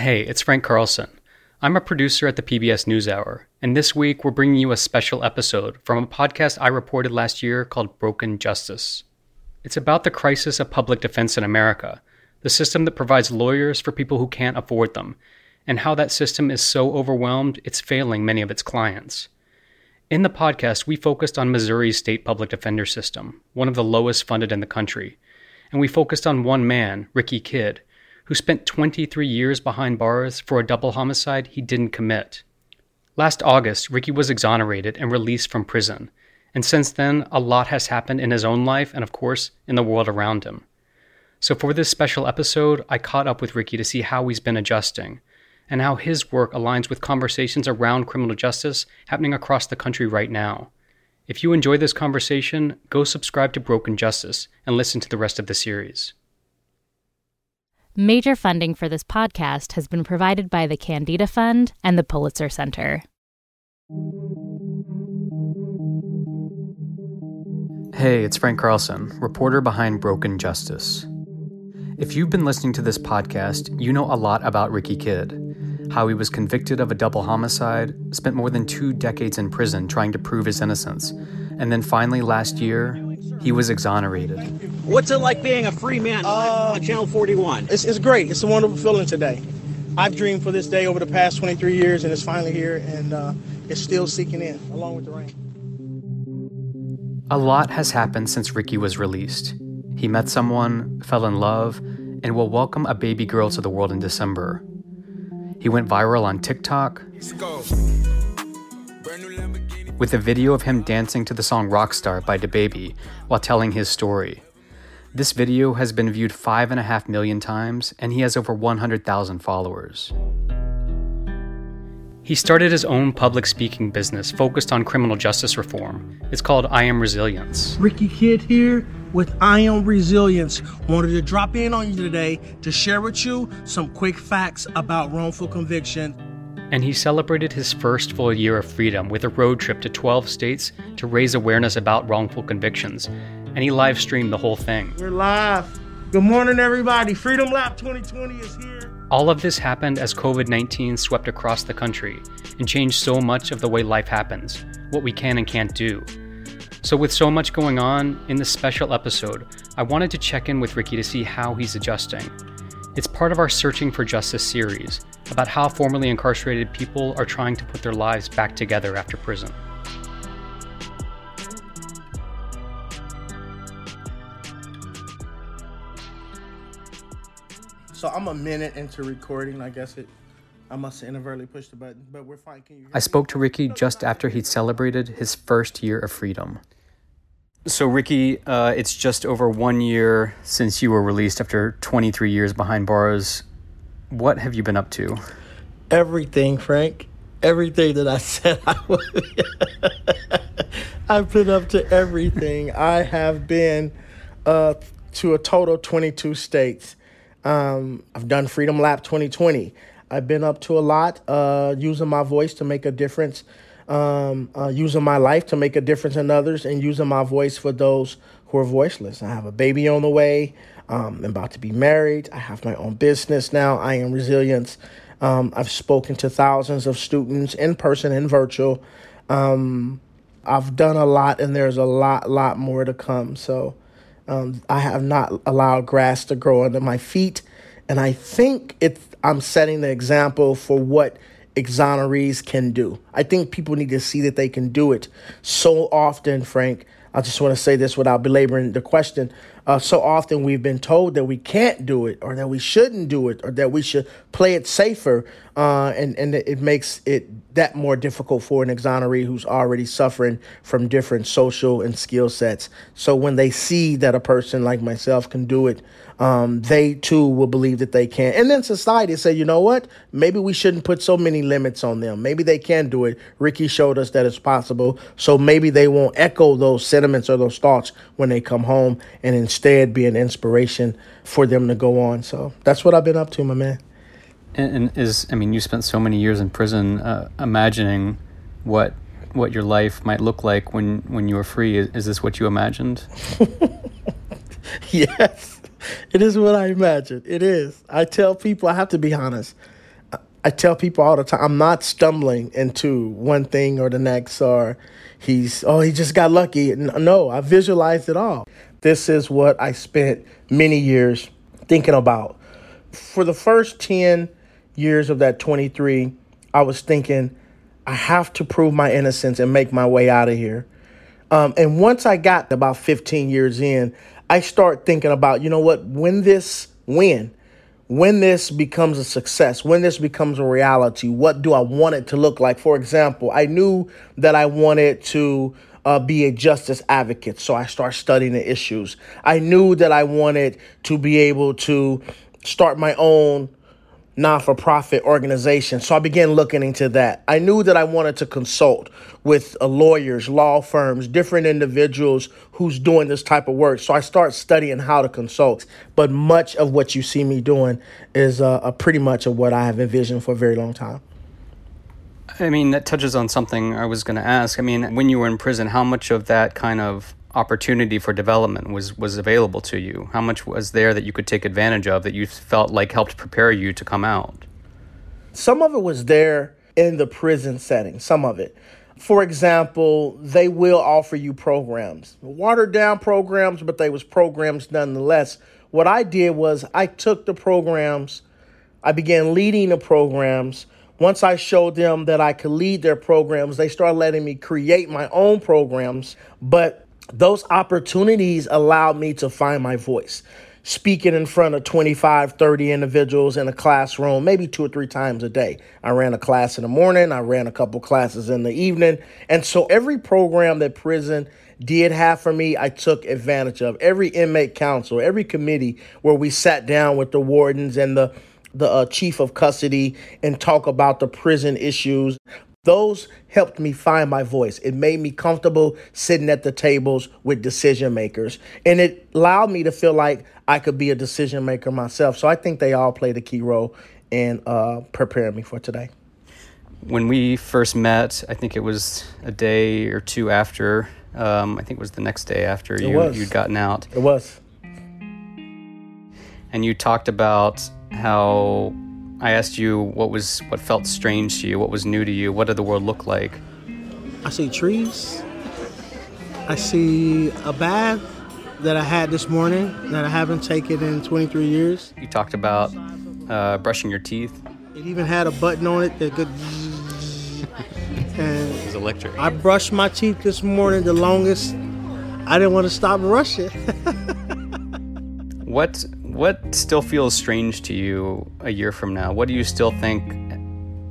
Hey, it's Frank Carlson. I'm a producer at the PBS NewsHour, and this week we're bringing you a special episode from a podcast I reported last year called Broken Justice. It's about the crisis of public defense in America, the system that provides lawyers for people who can't afford them, and how that system is so overwhelmed it's failing many of its clients. In the podcast, we focused on Missouri's state public defender system, one of the lowest funded in the country, and we focused on one man, Ricky Kidd who spent 23 years behind bars for a double homicide he didn't commit. Last August, Ricky was exonerated and released from prison, and since then, a lot has happened in his own life and, of course, in the world around him. So, for this special episode, I caught up with Ricky to see how he's been adjusting and how his work aligns with conversations around criminal justice happening across the country right now. If you enjoy this conversation, go subscribe to Broken Justice and listen to the rest of the series. Major funding for this podcast has been provided by the Kendeda Fund and the Pulitzer Center. Hey, it's Frank Carlson, reporter behind Broken Justice. If you've been listening to this podcast, you know a lot about Ricky Kidd, how he was convicted of a double homicide, spent more than two decades in prison trying to prove his innocence, and then finally last year, he was exonerated. What's it like being a free man uh, on Channel 41? It's, it's great. It's a wonderful feeling today. I've dreamed for this day over the past 23 years, and it's finally here, and uh, it's still seeking in, along with the rain. A lot has happened since Ricky was released. He met someone, fell in love, and will welcome a baby girl to the world in December. He went viral on TikTok with a video of him dancing to the song Rockstar by DaBaby while telling his story. This video has been viewed 5.5 million times, and he has over 100,000 followers. He started his own public speaking business focused on criminal justice reform. It's called I Am Resilience. Ricky Kidd here with I Am Resilience. Wanted to drop in on you today to share with you some quick facts about wrongful conviction and he celebrated his first full year of freedom with a road trip to 12 states to raise awareness about wrongful convictions. And he live streamed the whole thing. We're live. Good morning, everybody. Freedom Lap 2020 is here. All of this happened as COVID 19 swept across the country and changed so much of the way life happens, what we can and can't do. So, with so much going on, in this special episode, I wanted to check in with Ricky to see how he's adjusting. It's part of our Searching for Justice series about how formerly incarcerated people are trying to put their lives back together after prison. So I'm a minute into recording. I guess it. I must have inadvertently pushed the button, but we're fine. I spoke to Ricky just after he'd celebrated his first year of freedom. So, Ricky, uh, it's just over one year since you were released after 23 years behind bars. What have you been up to? Everything, Frank. Everything that I said I would. I've been up to everything. I have been uh, to a total 22 states. Um, I've done Freedom Lap 2020. I've been up to a lot, uh, using my voice to make a difference, um, uh, using my life to make a difference in others, and using my voice for those who are voiceless. I have a baby on the way. Um, I'm about to be married. I have my own business now. I am Resilience. Um, I've spoken to thousands of students in person and virtual. Um, I've done a lot, and there's a lot, lot more to come. So um, I have not allowed grass to grow under my feet, and I think it. I'm setting the example for what exonerees can do. I think people need to see that they can do it. So often, Frank, I just want to say this without belaboring the question. Uh, so often we've been told that we can't do it, or that we shouldn't do it, or that we should play it safer, uh, and and it makes it that more difficult for an exoneree who's already suffering from different social and skill sets. So when they see that a person like myself can do it, um, they too will believe that they can. And then society say, you know what? Maybe we shouldn't put so many limits on them. Maybe they can do it. Ricky showed us that it's possible. So maybe they won't echo those sentiments or those thoughts when they come home and instead be an inspiration for them to go on. So that's what I've been up to, my man. And, and is, I mean, you spent so many years in prison uh, imagining what what your life might look like when, when you were free. Is, is this what you imagined? yes. it is what I imagine. It is. I tell people I have to be honest. I tell people all the time, I'm not stumbling into one thing or the next, or he's, oh, he just got lucky. No, I visualized it all. This is what I spent many years thinking about. For the first 10 years of that 23, I was thinking, I have to prove my innocence and make my way out of here. Um, and once I got about 15 years in, I start thinking about, you know what, when this win, when this becomes a success, when this becomes a reality, what do I want it to look like? For example, I knew that I wanted to uh, be a justice advocate, so I start studying the issues. I knew that I wanted to be able to start my own non for profit organization. So I began looking into that. I knew that I wanted to consult with uh, lawyers, law firms, different individuals who's doing this type of work. So I start studying how to consult. But much of what you see me doing is uh, pretty much of what I have envisioned for a very long time. I mean, that touches on something I was going to ask. I mean, when you were in prison, how much of that kind of opportunity for development was was available to you? How much was there that you could take advantage of that you felt like helped prepare you to come out? Some of it was there in the prison setting, some of it. For example, they will offer you programs. Watered down programs, but they was programs nonetheless. What I did was I took the programs, I began leading the programs. Once I showed them that I could lead their programs, they started letting me create my own programs, but those opportunities allowed me to find my voice. Speaking in front of 25 30 individuals in a classroom maybe two or three times a day. I ran a class in the morning i ran a couple classes in the evening and so every program that prison did have for me i took advantage of. Every inmate council every committee where we sat down with the wardens and the the uh, chief of custody and talk about the prison issues those helped me find my voice. It made me comfortable sitting at the tables with decision makers. And it allowed me to feel like I could be a decision maker myself. So I think they all played a key role in uh, preparing me for today. When we first met, I think it was a day or two after, um, I think it was the next day after you, you'd gotten out. It was. And you talked about how I asked you what was what felt strange to you, what was new to you, what did the world look like? I see trees. I see a bath that I had this morning that I haven't taken in 23 years. You talked about uh, brushing your teeth. It even had a button on it that could. and it was electric. I brushed my teeth this morning the longest. I didn't want to stop brushing. what what still feels strange to you a year from now? What do you still think,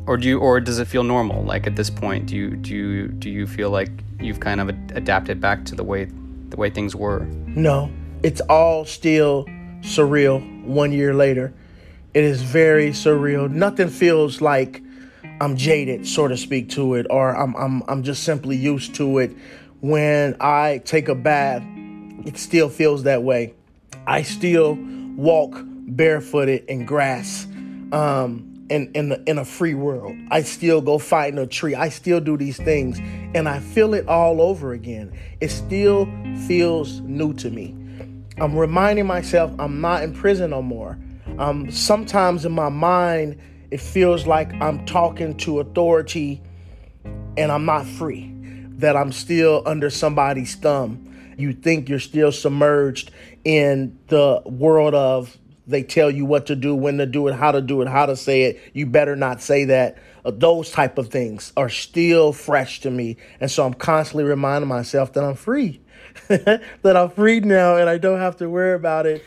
or do you, or does it feel normal? Like at this point, do you do you do you feel like you've kind of adapted back to the way the way things were? No, it's all still surreal. One year later, it is very surreal. Nothing feels like I'm jaded, so to speak, to it, or I'm I'm I'm just simply used to it. When I take a bath, it still feels that way. I still walk barefooted in grass um, in, in, the, in a free world. I still go in a tree. I still do these things and I feel it all over again. It still feels new to me. I'm reminding myself I'm not in prison no more. Um, sometimes in my mind, it feels like I'm talking to authority and I'm not free, that I'm still under somebody's thumb. You think you're still submerged in the world of they tell you what to do, when to do it, how to do it, how to say it. You better not say that. Uh, those type of things are still fresh to me, and so I'm constantly reminding myself that I'm free, that I'm free now, and I don't have to worry about it.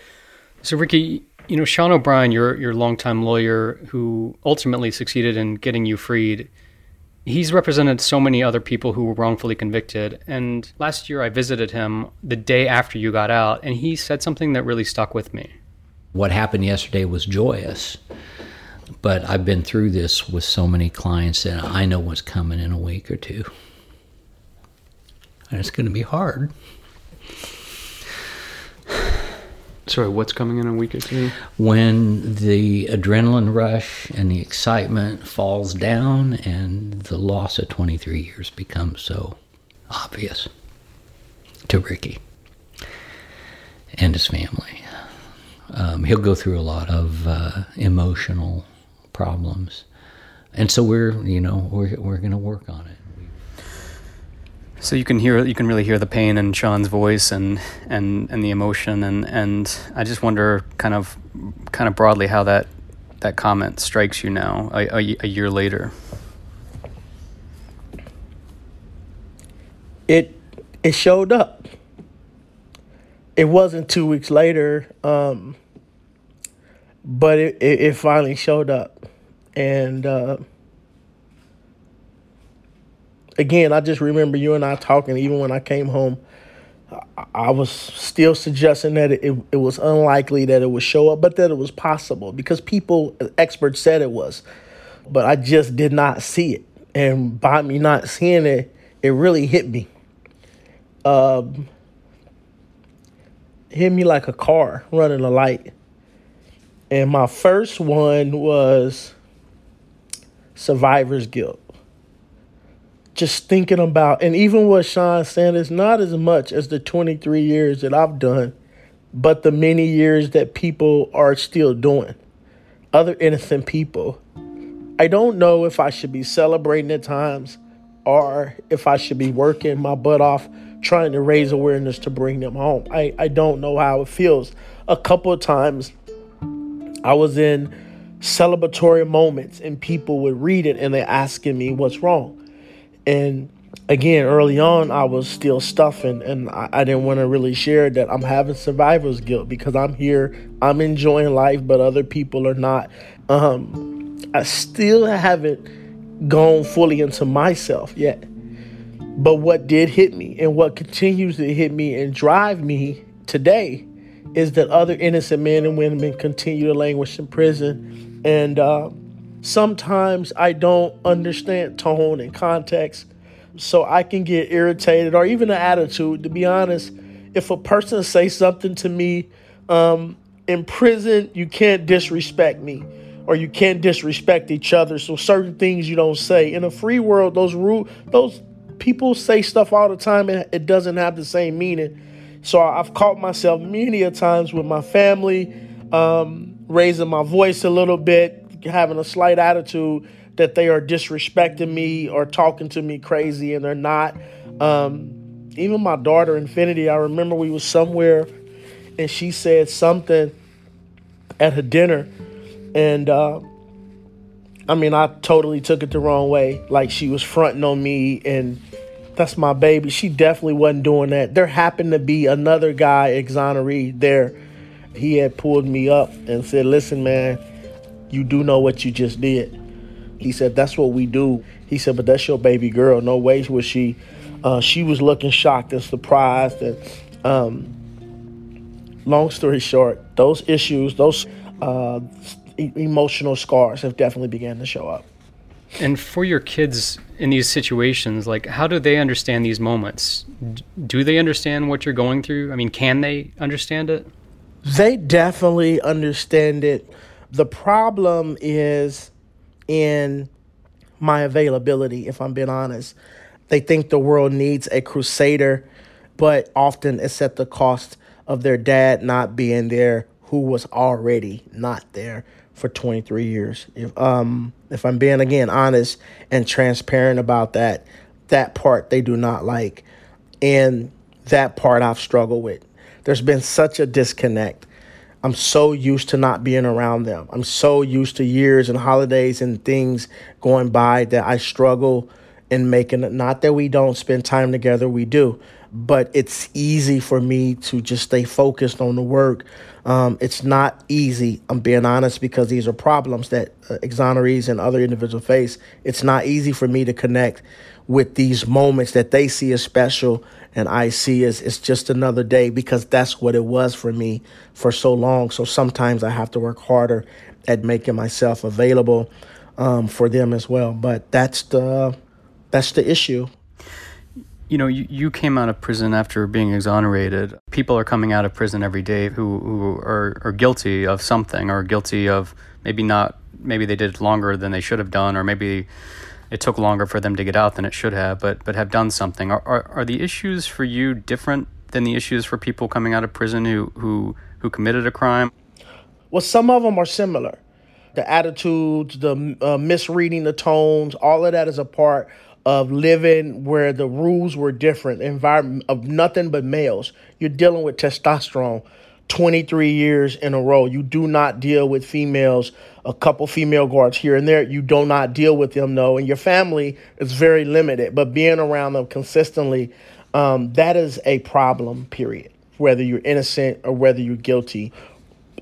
So, Ricky, you know, Sean O'Brien, your your longtime lawyer, who ultimately succeeded in getting you freed he's represented so many other people who were wrongfully convicted. And last year I visited him the day after you got out, and he said something that really stuck with me. What happened yesterday was joyous, but I've been through this with so many clients that I know what's coming in a week or two. And it's going to be hard. Sorry, what's coming in a week or two? When the adrenaline rush and the excitement falls down and the loss of 23 years becomes so obvious to Ricky and his family. Um, he'll go through a lot of uh, emotional problems. And so we're, you know, we're, we're going to work on it. So you can hear you can really hear the pain in Sean's voice and and and the emotion and and I just wonder kind of kind of broadly how that that comment strikes you now a, a, a year later. It it showed up. It wasn't two weeks later, um, but it, it, it finally showed up, and. Uh, again, I just remember you and I talking, even when I came home. I was still suggesting that it, it was unlikely that it would show up, but that it was possible because people, experts said it was. But I just did not see it. And by me not seeing it, it really hit me. Um, hit me like a car running a light. And my first one was survivor's guilt just thinking about, and even what Sean said is not as much as the 23 years that I've done, but the many years that people are still doing, other innocent people. I don't know if I should be celebrating at times or if I should be working my butt off trying to raise awareness to bring them home. I, I don't know how it feels. A couple of times I was in celebratory moments and people would read it and they're asking me what's wrong. And again, early on, I was still stuffing, and I, I didn't want to really share that I'm having survivor's guilt because I'm here, I'm enjoying life, but other people are not. Um, I still haven't gone fully into myself yet. But what did hit me, and what continues to hit me and drive me today, is that other innocent men and women continue to languish in prison, and. Uh, sometimes I don't understand tone and context. So I can get irritated or even an attitude. To be honest, if a person says something to me um, in prison, you can't disrespect me or you can't disrespect each other. So certain things you don't say. In a free world, those rule those people say stuff all the time and it doesn't have the same meaning. So I've caught myself many a times with my family, um, raising my voice a little bit, having a slight attitude that they are disrespecting me or talking to me crazy and they're not. Um, even my daughter Infinity, I remember we was somewhere and she said something at her dinner and uh, I mean I totally took it the wrong way. Like she was fronting on me and that's my baby. She definitely wasn't doing that. There happened to be another guy, exoneree, there. He had pulled me up and said, Listen, man, you do know what you just did. He said, That's what we do. He said, But that's your baby girl. No way was she. Uh, she was looking shocked and surprised. And um, long story short, those issues, those uh, emotional scars have definitely began to show up. And for your kids in these situations, like how do they understand these moments? Do they understand what you're going through? I mean, can they understand it? They definitely understand it the problem is in my availability, if I'm being honest. They think the world needs a crusader, but often it's at the cost of their dad not being there, who was already not there for 23 years. If um if I'm being again honest and transparent about that, that part they do not like. And that part I've struggled with. There's been such a disconnect I'm so used to not being around them. I'm so used to years and holidays and things going by that I struggle in making it. Not that we don't spend time together, we do, but it's easy for me to just stay focused on the work. Um, it's not easy, I'm being honest, because these are problems that uh, exonerees and other individuals face. It's not easy for me to connect with these moments that they see as special and I see as it's just another day because that's what it was for me for so long. So sometimes I have to work harder at making myself available um, for them as well. But that's the that's the issue. You know, you, you came out of prison after being exonerated. People are coming out of prison every day who, who are, are guilty of something or guilty of maybe not, maybe they did it longer than they should have done, or maybe it took longer for them to get out than it should have, but but have done something. Are are, are the issues for you different than the issues for people coming out of prison who who who committed a crime? Well, some of them are similar. The attitudes, the uh, misreading the tones, all of that is a part of living where the rules were different, environment of nothing but males. You're dealing with testosterone 23 years in a row. You do not deal with females, a couple female guards here and there. You do not deal with them, though. And your family is very limited, but being around them consistently, um, that is a problem, period. Whether you're innocent or whether you're guilty,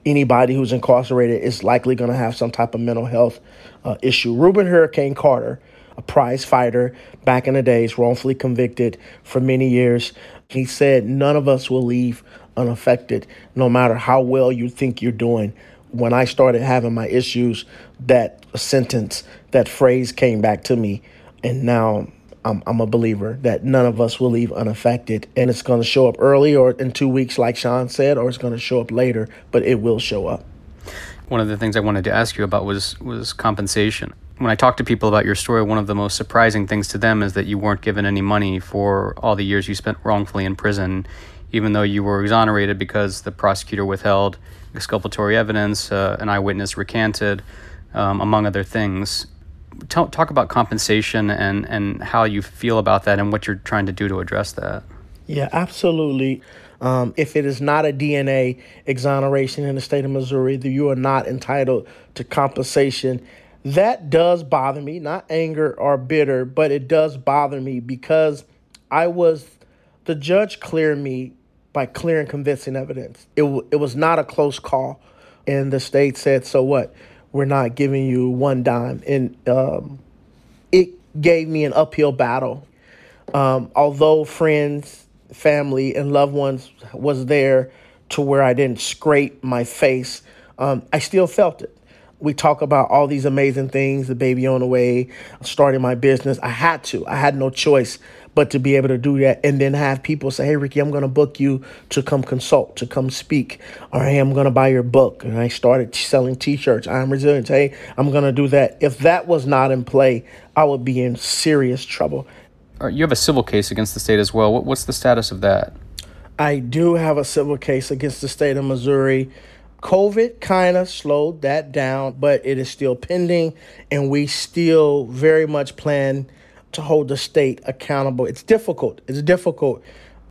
anybody who's incarcerated is likely going to have some type of mental health uh, issue. Rubin Hurricane Carter a prize fighter back in the days, wrongfully convicted for many years. He said, None of us will leave unaffected, no matter how well you think you're doing. When I started having my issues, that sentence, that phrase came back to me. And now I'm, I'm a believer that none of us will leave unaffected. And it's going to show up early or in two weeks, like Sean said, or it's going to show up later, but it will show up. One of the things I wanted to ask you about was was compensation when I talk to people about your story, one of the most surprising things to them is that you weren't given any money for all the years you spent wrongfully in prison, even though you were exonerated because the prosecutor withheld exculpatory evidence, uh, an eyewitness recanted, um, among other things. Tell, talk about compensation and, and how you feel about that and what you're trying to do to address that. Yeah, absolutely. Um, if it is not a DNA exoneration in the state of Missouri, you are not entitled to compensation that does bother me, not anger or bitter, but it does bother me because I was, the judge cleared me by clear and convincing evidence. It, it was not a close call. And the state said, so what? We're not giving you one dime. And um, it gave me an uphill battle. Um, although friends, family, and loved ones was there to where I didn't scrape my face, um, I still felt it we talk about all these amazing things, the baby on the way, starting my business. I had to. I had no choice but to be able to do that and then have people say, Hey Ricky, I'm gonna book you to come consult, to come speak, or hey, I'm gonna buy your book. And I started selling t-shirts. I'm resilient. Hey, I'm gonna do that. If that was not in play, I would be in serious trouble. You have a civil case against the state as well. What's the status of that? I do have a civil case against the state of Missouri. COVID kind of slowed that down, but it is still pending, and we still very much plan to hold the state accountable. It's difficult. It's difficult.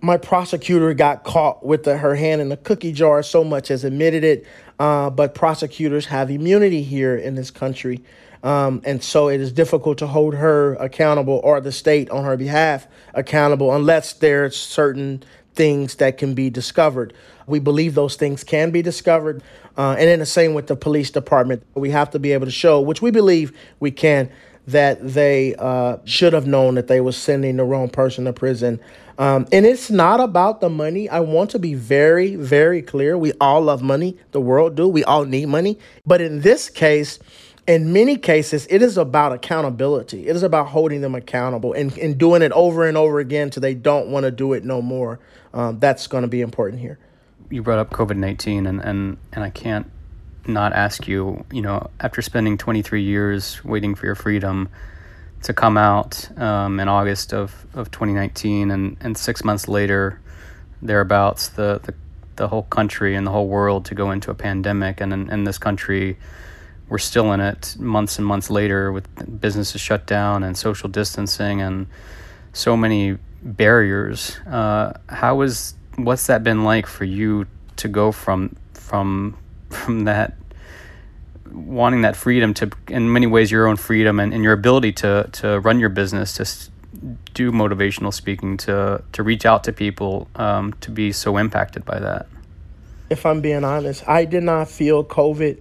My prosecutor got caught with the, her hand in the cookie jar so much as admitted it, uh, but prosecutors have immunity here in this country. Um, and so it is difficult to hold her accountable or the state on her behalf accountable unless there's certain things that can be discovered. We believe those things can be discovered. Uh, and in the same with the police department, we have to be able to show, which we believe we can, that they uh, should have known that they were sending the wrong person to prison. Um, and it's not about the money. I want to be very, very clear. We all love money. The world do. We all need money. But in this case, in many cases, it is about accountability. It is about holding them accountable and, and doing it over and over again till they don't want to do it no more. Um, that's going to be important here. You brought up COVID 19, and, and, and I can't not ask you, you know, after spending 23 years waiting for your freedom to come out um, in August of, of 2019, and, and six months later, thereabouts, the, the, the whole country and the whole world to go into a pandemic, and in, in this country, we're still in it months and months later with businesses shut down and social distancing and so many barriers. Uh, how is what's that been like for you to go from from from that wanting that freedom to in many ways your own freedom and, and your ability to to run your business to do motivational speaking to to reach out to people um, to be so impacted by that if i'm being honest i did not feel covid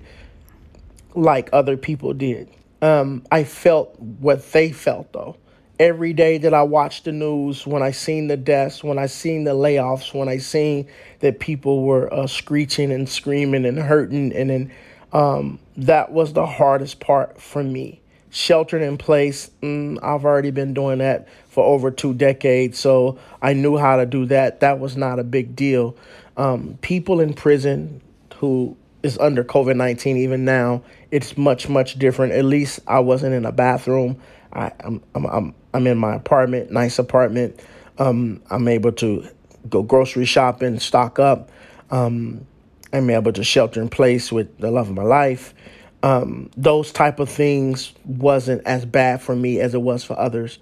like other people did. Um, I felt what they felt though. Every day that I watched the news, when I seen the deaths, when I seen the layoffs, when I seen that people were uh, screeching and screaming and hurting, and then um, that was the hardest part for me. Sheltering in place, mm, I've already been doing that for over two decades, so I knew how to do that. That was not a big deal. Um, people in prison who is under COVID 19 even now it's much much different. At least I wasn't in a bathroom. I, am I'm, I'm I'm in my apartment, nice apartment. Um, I'm able to go grocery shopping, stock up. Um, I'm able to shelter in place with the love of my life. um, those type of things wasn't as bad for me as it was for others.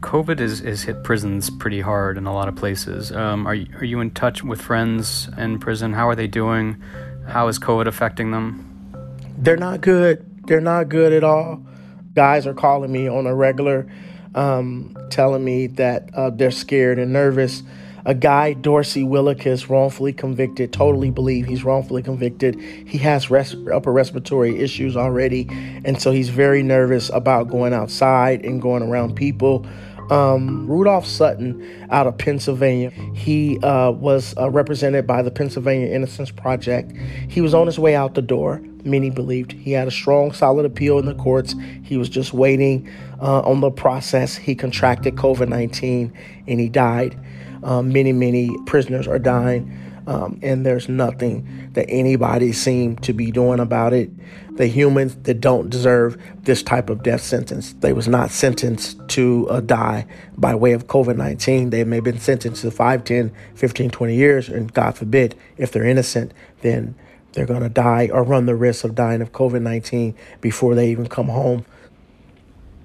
COVID is, is hit prisons pretty hard in a lot of places. Um, are, you, are you in touch with friends in prison? How are they doing? How is COVID affecting them? They're not good. They're not good at all. Guys are calling me on a regular, um, telling me that uh, they're scared and nervous. A guy, Dorsey Willikis, wrongfully convicted, totally believe he's wrongfully convicted. He has res- upper respiratory issues already, and so he's very nervous about going outside and going around people um, Rudolph Sutton out of Pennsylvania. He uh, was uh, represented by the Pennsylvania Innocence Project. He was on his way out the door. Many believed he had a strong, solid appeal in the courts. He was just waiting uh, on the process. He contracted COVID 19 and he died. Um, many, many prisoners are dying. Um, and there's nothing that anybody seemed to be doing about it. The humans that don't deserve this type of death sentence, they was not sentenced to uh, die by way of COVID-19. They may have been sentenced to 5, 10, 15, 20 years, and God forbid, if they're innocent, then they're going to die or run the risk of dying of COVID-19 before they even come home.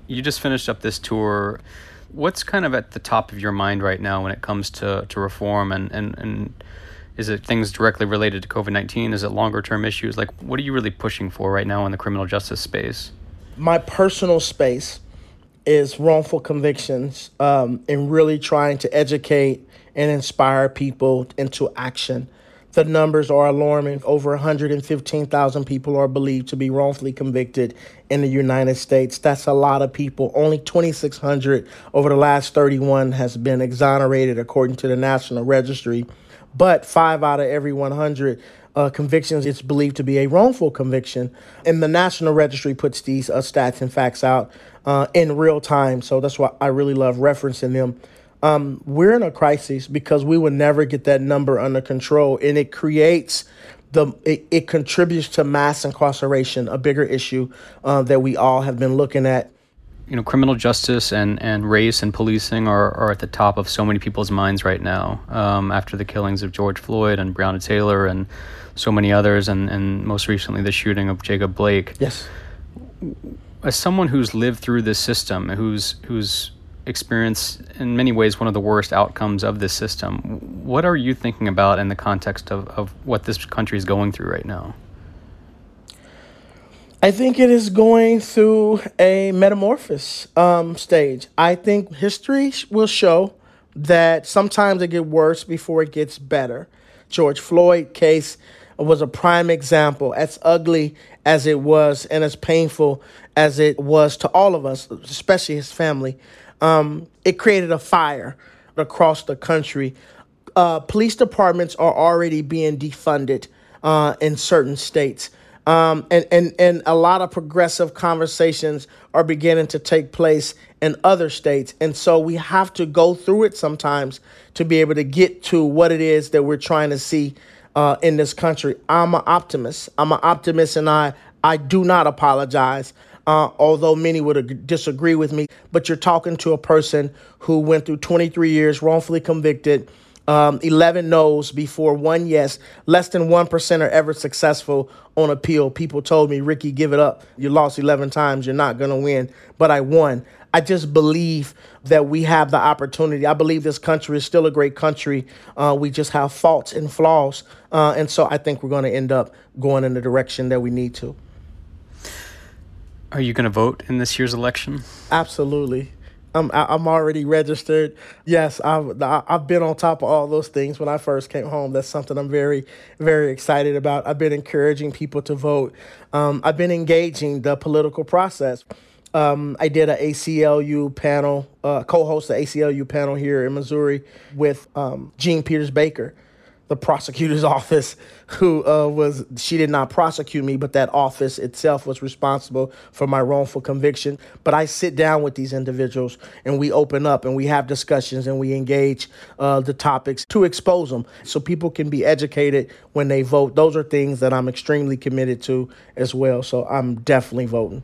You just finished up this tour. What's kind of at the top of your mind right now when it comes to, to reform and, and, and is it things directly related to COVID 19? Is it longer term issues? Like, what are you really pushing for right now in the criminal justice space? My personal space is wrongful convictions um, and really trying to educate and inspire people into action. The numbers are alarming. Over 115,000 people are believed to be wrongfully convicted in the United States. That's a lot of people. Only 2,600 over the last 31 has been exonerated, according to the National Registry but five out of every 100 uh, convictions it's believed to be a wrongful conviction. And the National Registry puts these uh, stats and facts out uh, in real time. So that's why I really love referencing them. Um, we're in a crisis because we will never get that number under control, and it creates the it, it contributes to mass incarceration, a bigger issue uh, that we all have been looking at you know, criminal justice and, and race and policing are, are at the top of so many people's minds right now um, after the killings of George Floyd and Breonna Taylor and so many others, and, and most recently the shooting of Jacob Blake. Yes. As someone who's lived through this system, who's who's experienced in many ways one of the worst outcomes of this system, what are you thinking about in the context of, of what this country is going through right now? I think it is going through a metamorphosis um, stage. I think history will show that sometimes it gets worse before it gets better. George Floyd case was a prime example. As ugly as it was and as painful as it was to all of us, especially his family, um, it created a fire across the country. Uh, police departments are already being defunded uh, in certain states. Um, and, and, and a lot of progressive conversations are beginning to take place in other states. And so we have to go through it sometimes to be able to get to what it is that we're trying to see uh, in this country. I'm an optimist. I'm an optimist, and I, I do not apologize. Uh, although many would disagree with me, but you're talking to a person who went through 23 years wrongfully convicted, um, 11 no's before one yes. Less than 1% are ever successful on appeal. People told me, Ricky, give it up. You lost 11 times. You're not going to win. But I won. I just believe that we have the opportunity. I believe this country is still a great country. Uh, we just have faults and flaws. Uh, and so I think we're going to end up going in the direction that we need to. Are you going to vote in this year's election? Absolutely. I'm I'm already registered. Yes, I've I've been on top of all those things when I first came home. That's something I'm very very excited about. I've been encouraging people to vote. Um, I've been engaging the political process. Um, I did an ACLU panel, uh, co-host the ACLU panel here in Missouri with um, Jean Peters Baker the prosecutor's office who uh, was she did not prosecute me but that office itself was responsible for my wrongful conviction. But i sit down with these individuals and we open up and we have discussions and we engage uh, the topics to expose them so people can be educated when they vote. Those are things that i'm extremely committed to as well so i'm definitely voting.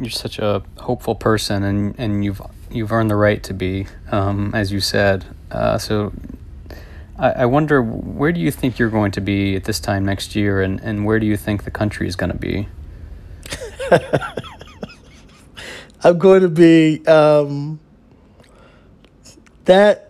You're such a hopeful person and, and you've you've earned the right to be um, as you said. Uh, so I, I wonder where do you think you're going to be at this time next year, and, and where do you think the country is going to be? I'm going to be um, that.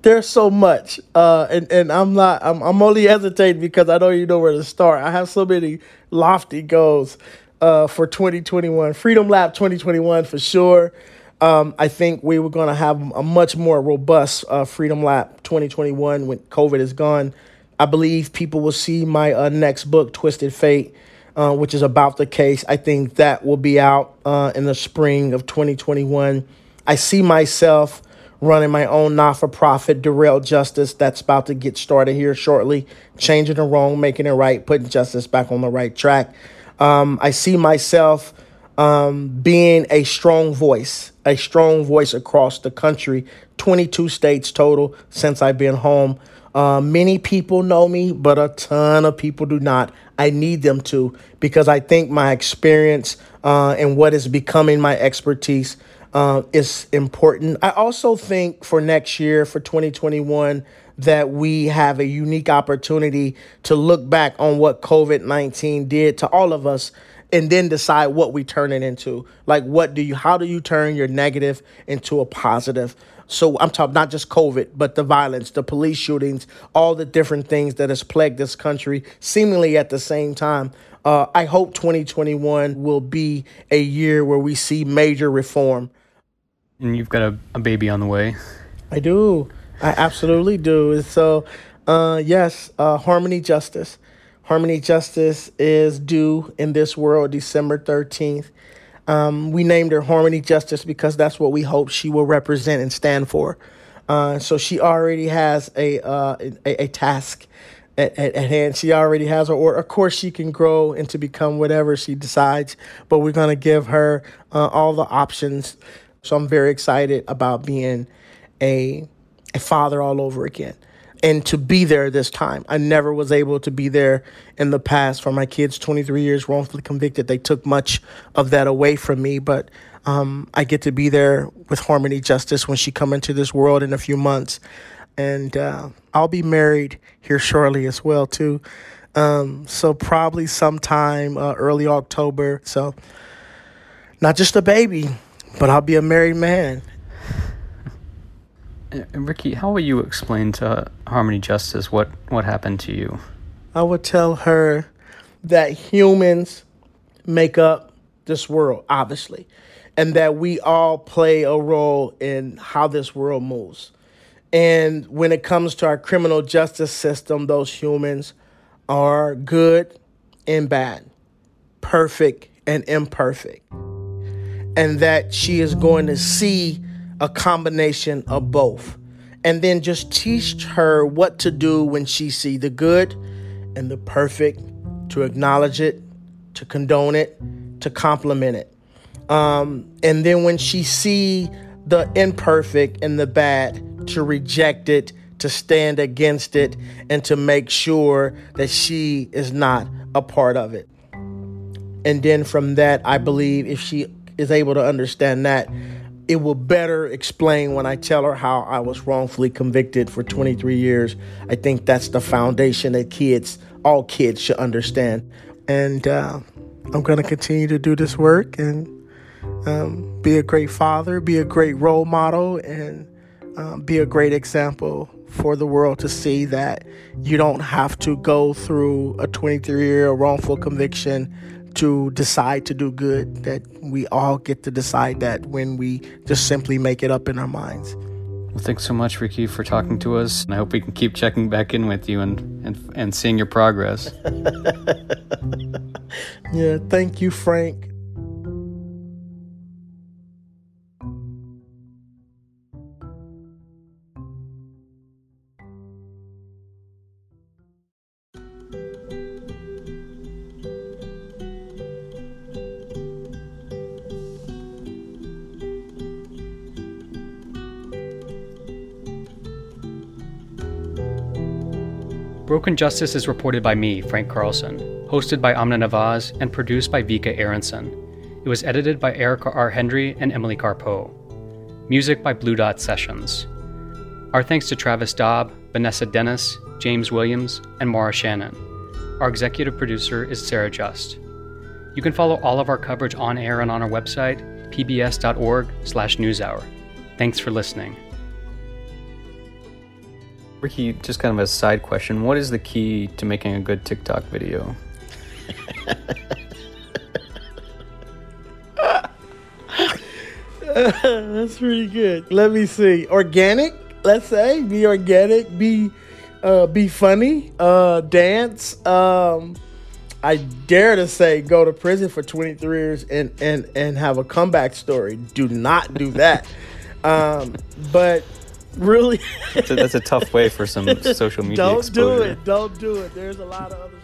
There's so much, uh, and and I'm not. I'm I'm only hesitating because I don't even know where to start. I have so many lofty goals uh, for 2021, Freedom Lap 2021 for sure. Um, I think we were going to have a much more robust uh, Freedom Lap 2021 when COVID is gone. I believe people will see my uh, next book, Twisted Fate, uh, which is about the case. I think that will be out uh, in the spring of 2021. I see myself running my own not for profit, Derail Justice, that's about to get started here shortly, changing the wrong, making it right, putting justice back on the right track. Um, I see myself um, being a strong voice, a strong voice across the country, 22 states total since I've been home. Uh, many people know me, but a ton of people do not. I need them to because I think my experience uh, and what is becoming my expertise uh, is important. I also think for next year, for 2021, that we have a unique opportunity to look back on what COVID 19 did to all of us and then decide what we turn it into. Like, what do you, how do you turn your negative into a positive? So I'm talking not just COVID, but the violence, the police shootings, all the different things that has plagued this country seemingly at the same time. Uh, I hope 2021 will be a year where we see major reform. And you've got a, a baby on the way. I do. I absolutely do. So, uh, yes, uh, Harmony Justice. Harmony Justice is due in this world December 13th. Um, we named her Harmony Justice because that's what we hope she will represent and stand for. Uh, so she already has a, uh, a, a task at, at, at, hand. She already has her order. Of course, she can grow and to become whatever she decides, but we're to give her uh, all the options. So I'm very excited about being a, a father all over again and to be there this time. I never was able to be there in the past for my kids. 23 years wrongfully convicted. They took much of that away from me, but um, I get to be there with Harmony Justice when she come into this world in a few months, and uh, I'll be married here shortly as well too. Um, so probably sometime uh, early October. So not just a baby, but I'll be a married man Ricky, how will you explain to Harmony Justice what, what happened to you? I would tell her that humans make up this world, obviously, and that we all play a role in how this world moves. And when it comes to our criminal justice system, those humans are good and bad, perfect and imperfect. And that she is going to see a combination of both. And then just teach her what to do when she see the good and the perfect, to acknowledge it, to condone it, to compliment it. Um, and then when she see the imperfect and the bad, to reject it, to stand against it, and to make sure that she is not a part of it. And then from that, I believe if she is able to understand that, it will better explain when I tell her how I was wrongfully convicted for 23 years. I think that's the foundation that kids, all kids, should understand. And uh, I'm going to continue to do this work and um, be a great father, be a great role model, and um, be a great example for the world to see that you don't have to go through a 23 year wrongful conviction to decide to do good, that we all get to decide that when we just simply make it up in our minds. Well, thanks so much, Ricky, for talking to us. And I hope we can keep checking back in with you and, and, and seeing your progress. yeah, thank you, Frank. Broken Justice is reported by me, Frank Carlson, hosted by Amna Nawaz, and produced by Vika Aronson. It was edited by Erica R. Hendry and Emily Carpeaux. Music by Blue Dot Sessions. Our thanks to Travis Daub, Vanessa Dennis, James Williams, and Maura Shannon. Our executive producer is Sara Just. You can follow all of our coverage on air and on our website, pbs.org/newshour. Thanks for listening. Ricky, just kind of a side question. What is the key to making a good TikTok video? That's pretty good. Let me see. Organic, let's say. Be organic. Be uh, be funny. Uh, dance. Um, I dare to say go to prison for 23 years and and and have a comeback story. Do not do that. um, but really, that's, a, that's a tough way for some social media. Don't exposure. do it. Don't do it. There's a lot of other.